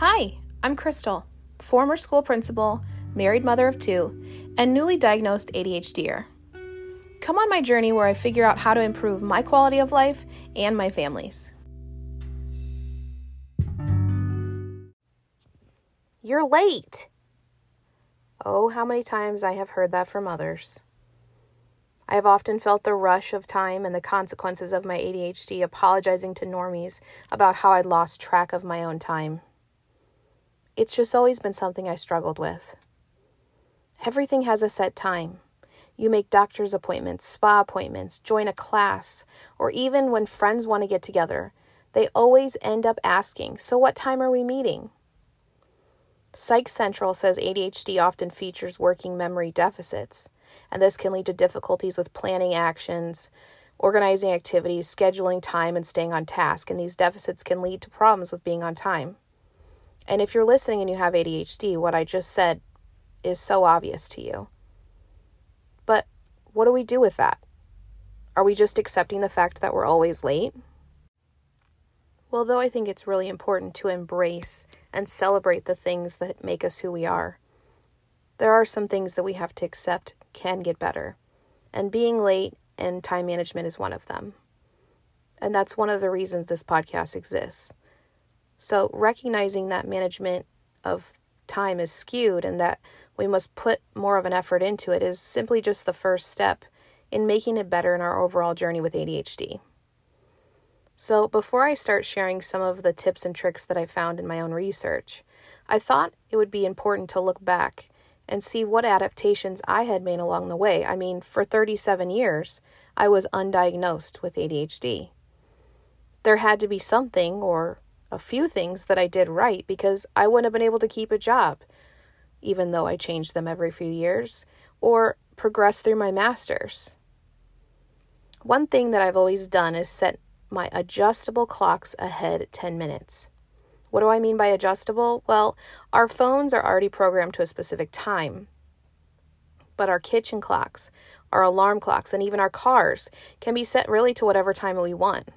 Hi, I'm Crystal, former school principal, married mother of two, and newly diagnosed ADHDer. Come on my journey where I figure out how to improve my quality of life and my family's. You're late. Oh, how many times I have heard that from others. I have often felt the rush of time and the consequences of my ADHD apologizing to normies about how I'd lost track of my own time. It's just always been something I struggled with. Everything has a set time. You make doctor's appointments, spa appointments, join a class, or even when friends want to get together, they always end up asking, So what time are we meeting? Psych Central says ADHD often features working memory deficits, and this can lead to difficulties with planning actions, organizing activities, scheduling time, and staying on task. And these deficits can lead to problems with being on time. And if you're listening and you have ADHD, what I just said is so obvious to you. But what do we do with that? Are we just accepting the fact that we're always late? Well, though I think it's really important to embrace and celebrate the things that make us who we are, there are some things that we have to accept can get better. And being late and time management is one of them. And that's one of the reasons this podcast exists. So, recognizing that management of time is skewed and that we must put more of an effort into it is simply just the first step in making it better in our overall journey with ADHD. So, before I start sharing some of the tips and tricks that I found in my own research, I thought it would be important to look back and see what adaptations I had made along the way. I mean, for 37 years, I was undiagnosed with ADHD. There had to be something or a few things that I did right because I wouldn't have been able to keep a job, even though I changed them every few years, or progress through my master's. One thing that I've always done is set my adjustable clocks ahead 10 minutes. What do I mean by adjustable? Well, our phones are already programmed to a specific time, but our kitchen clocks, our alarm clocks, and even our cars can be set really to whatever time we want.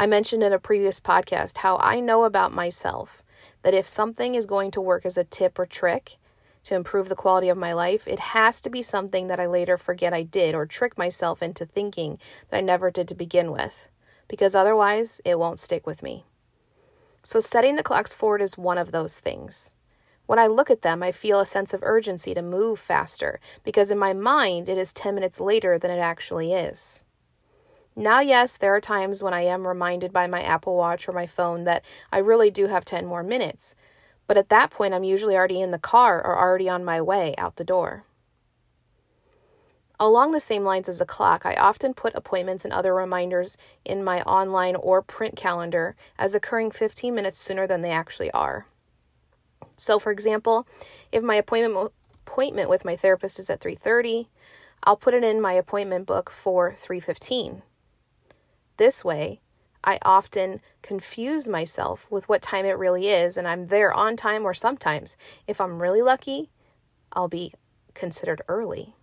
I mentioned in a previous podcast how I know about myself that if something is going to work as a tip or trick to improve the quality of my life, it has to be something that I later forget I did or trick myself into thinking that I never did to begin with, because otherwise it won't stick with me. So, setting the clocks forward is one of those things. When I look at them, I feel a sense of urgency to move faster because in my mind it is 10 minutes later than it actually is. Now, yes, there are times when I am reminded by my Apple Watch or my phone that I really do have 10 more minutes, but at that point, I'm usually already in the car or already on my way out the door. Along the same lines as the clock, I often put appointments and other reminders in my online or print calendar as occurring 15 minutes sooner than they actually are. So, for example, if my appointment appointment with my therapist is at 3:30, I'll put it in my appointment book for 3:15. This way, I often confuse myself with what time it really is, and I'm there on time, or sometimes, if I'm really lucky, I'll be considered early.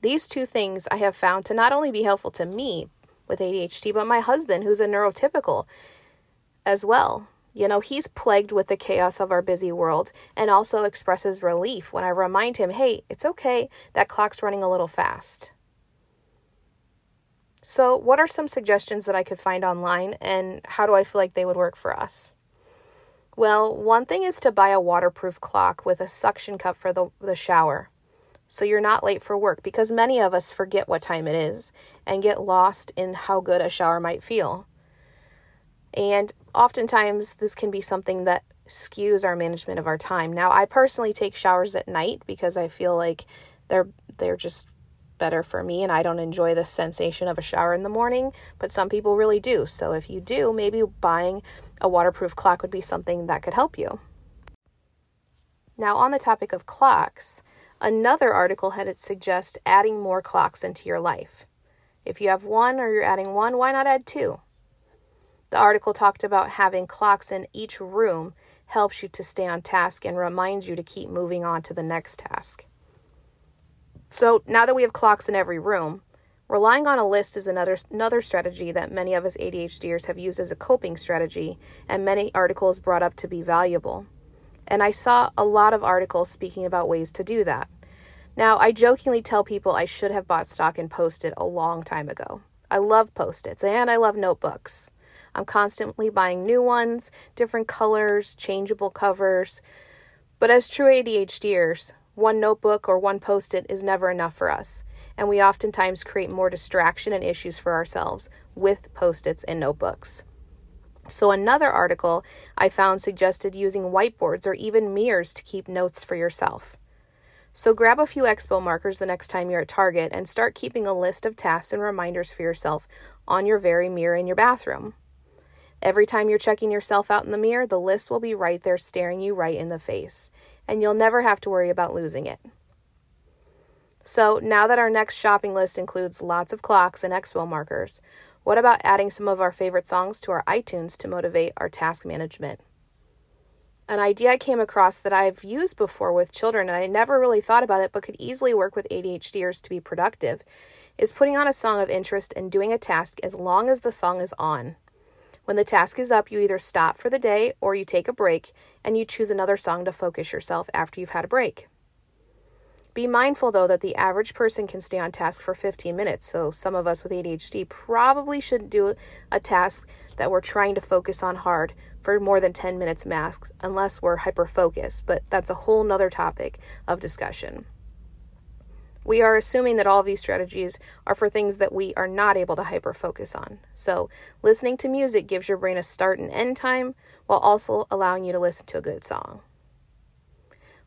These two things I have found to not only be helpful to me with ADHD, but my husband, who's a neurotypical as well. You know, he's plagued with the chaos of our busy world and also expresses relief when I remind him, hey, it's okay, that clock's running a little fast. So, what are some suggestions that I could find online, and how do I feel like they would work for us? Well, one thing is to buy a waterproof clock with a suction cup for the, the shower so you're not late for work because many of us forget what time it is and get lost in how good a shower might feel. And oftentimes, this can be something that skews our management of our time. Now, I personally take showers at night because I feel like they're they're just better for me and I don't enjoy the sensation of a shower in the morning, but some people really do. So if you do, maybe buying a waterproof clock would be something that could help you. Now, on the topic of clocks, another article had it suggest adding more clocks into your life. If you have one or you're adding one, why not add two? The article talked about having clocks in each room helps you to stay on task and reminds you to keep moving on to the next task. So now that we have clocks in every room, Relying on a list is another, another strategy that many of us ADHDers have used as a coping strategy, and many articles brought up to be valuable. And I saw a lot of articles speaking about ways to do that. Now, I jokingly tell people I should have bought stock in Post it a long time ago. I love Post its and I love notebooks. I'm constantly buying new ones, different colors, changeable covers. But as true ADHDers, one notebook or one post it is never enough for us and we oftentimes create more distraction and issues for ourselves with post its and notebooks. So, another article I found suggested using whiteboards or even mirrors to keep notes for yourself. So, grab a few expo markers the next time you're at Target and start keeping a list of tasks and reminders for yourself on your very mirror in your bathroom. Every time you're checking yourself out in the mirror, the list will be right there staring you right in the face, and you'll never have to worry about losing it. So, now that our next shopping list includes lots of clocks and expo markers, what about adding some of our favorite songs to our iTunes to motivate our task management? An idea I came across that I've used before with children, and I never really thought about it but could easily work with ADHDers to be productive, is putting on a song of interest and doing a task as long as the song is on. When the task is up, you either stop for the day or you take a break and you choose another song to focus yourself after you've had a break. Be mindful, though, that the average person can stay on task for 15 minutes. So, some of us with ADHD probably shouldn't do a task that we're trying to focus on hard for more than 10 minutes max, unless we're hyper focused. But that's a whole nother topic of discussion. We are assuming that all of these strategies are for things that we are not able to hyper focus on. So, listening to music gives your brain a start and end time while also allowing you to listen to a good song.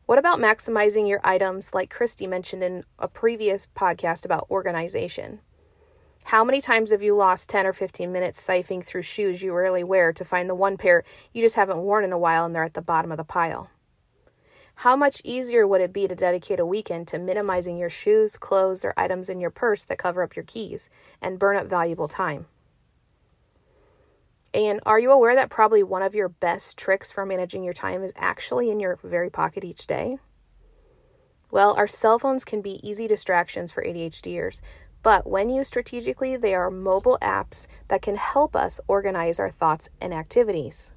What about maximizing your items, like Christy mentioned in a previous podcast about organization? How many times have you lost 10 or 15 minutes siphoning through shoes you rarely wear to find the one pair you just haven't worn in a while and they're at the bottom of the pile? How much easier would it be to dedicate a weekend to minimizing your shoes, clothes, or items in your purse that cover up your keys and burn up valuable time? And are you aware that probably one of your best tricks for managing your time is actually in your very pocket each day? Well, our cell phones can be easy distractions for ADHDers, but when used strategically, they are mobile apps that can help us organize our thoughts and activities.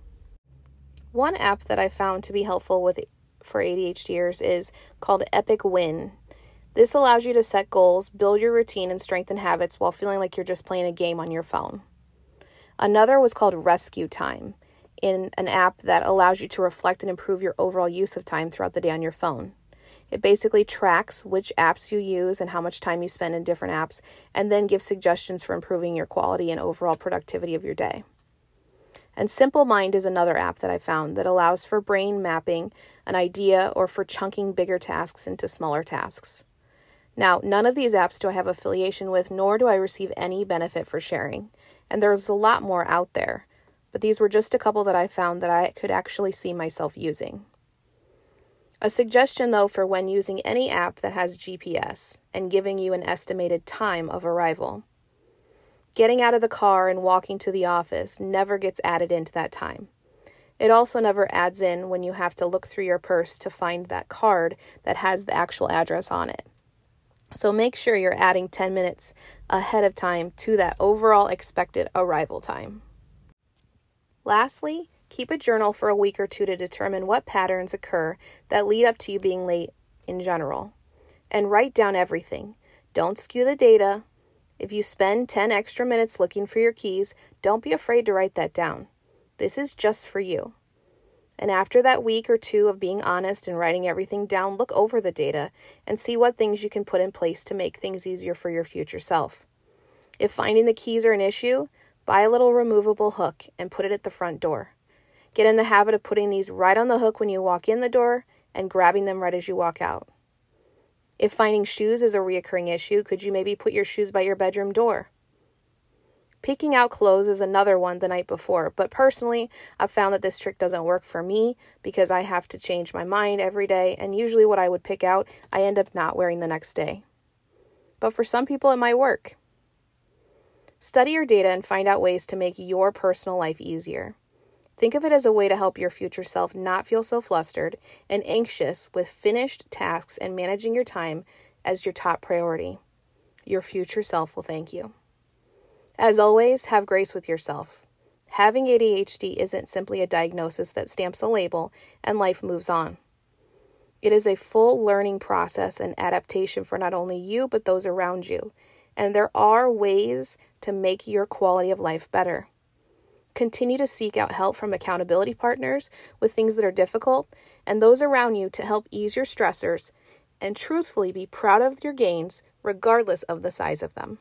One app that I found to be helpful with for ADHDers is called Epic Win. This allows you to set goals, build your routine, and strengthen habits while feeling like you're just playing a game on your phone. Another was called Rescue Time, in an app that allows you to reflect and improve your overall use of time throughout the day on your phone. It basically tracks which apps you use and how much time you spend in different apps, and then gives suggestions for improving your quality and overall productivity of your day. And Simple Mind is another app that I found that allows for brain mapping an idea or for chunking bigger tasks into smaller tasks. Now, none of these apps do I have affiliation with, nor do I receive any benefit for sharing and there's a lot more out there, but these were just a couple that I found that I could actually see myself using. A suggestion though for when using any app that has GPS and giving you an estimated time of arrival. Getting out of the car and walking to the office never gets added into that time. It also never adds in when you have to look through your purse to find that card that has the actual address on it. So make sure you're adding 10 minutes ahead of time to that overall expected arrival time. Lastly, keep a journal for a week or two to determine what patterns occur that lead up to you being late in general. And write down everything. Don't skew the data. If you spend 10 extra minutes looking for your keys, don't be afraid to write that down. This is just for you. And after that week or two of being honest and writing everything down, look over the data and see what things you can put in place to make things easier for your future self. If finding the keys are an issue, buy a little removable hook and put it at the front door. Get in the habit of putting these right on the hook when you walk in the door and grabbing them right as you walk out. If finding shoes is a reoccurring issue, could you maybe put your shoes by your bedroom door? Picking out clothes is another one the night before, but personally, I've found that this trick doesn't work for me because I have to change my mind every day, and usually what I would pick out, I end up not wearing the next day. But for some people, it might work. Study your data and find out ways to make your personal life easier. Think of it as a way to help your future self not feel so flustered and anxious with finished tasks and managing your time as your top priority. Your future self will thank you. As always, have grace with yourself. Having ADHD isn't simply a diagnosis that stamps a label and life moves on. It is a full learning process and adaptation for not only you, but those around you. And there are ways to make your quality of life better. Continue to seek out help from accountability partners with things that are difficult and those around you to help ease your stressors and truthfully be proud of your gains regardless of the size of them.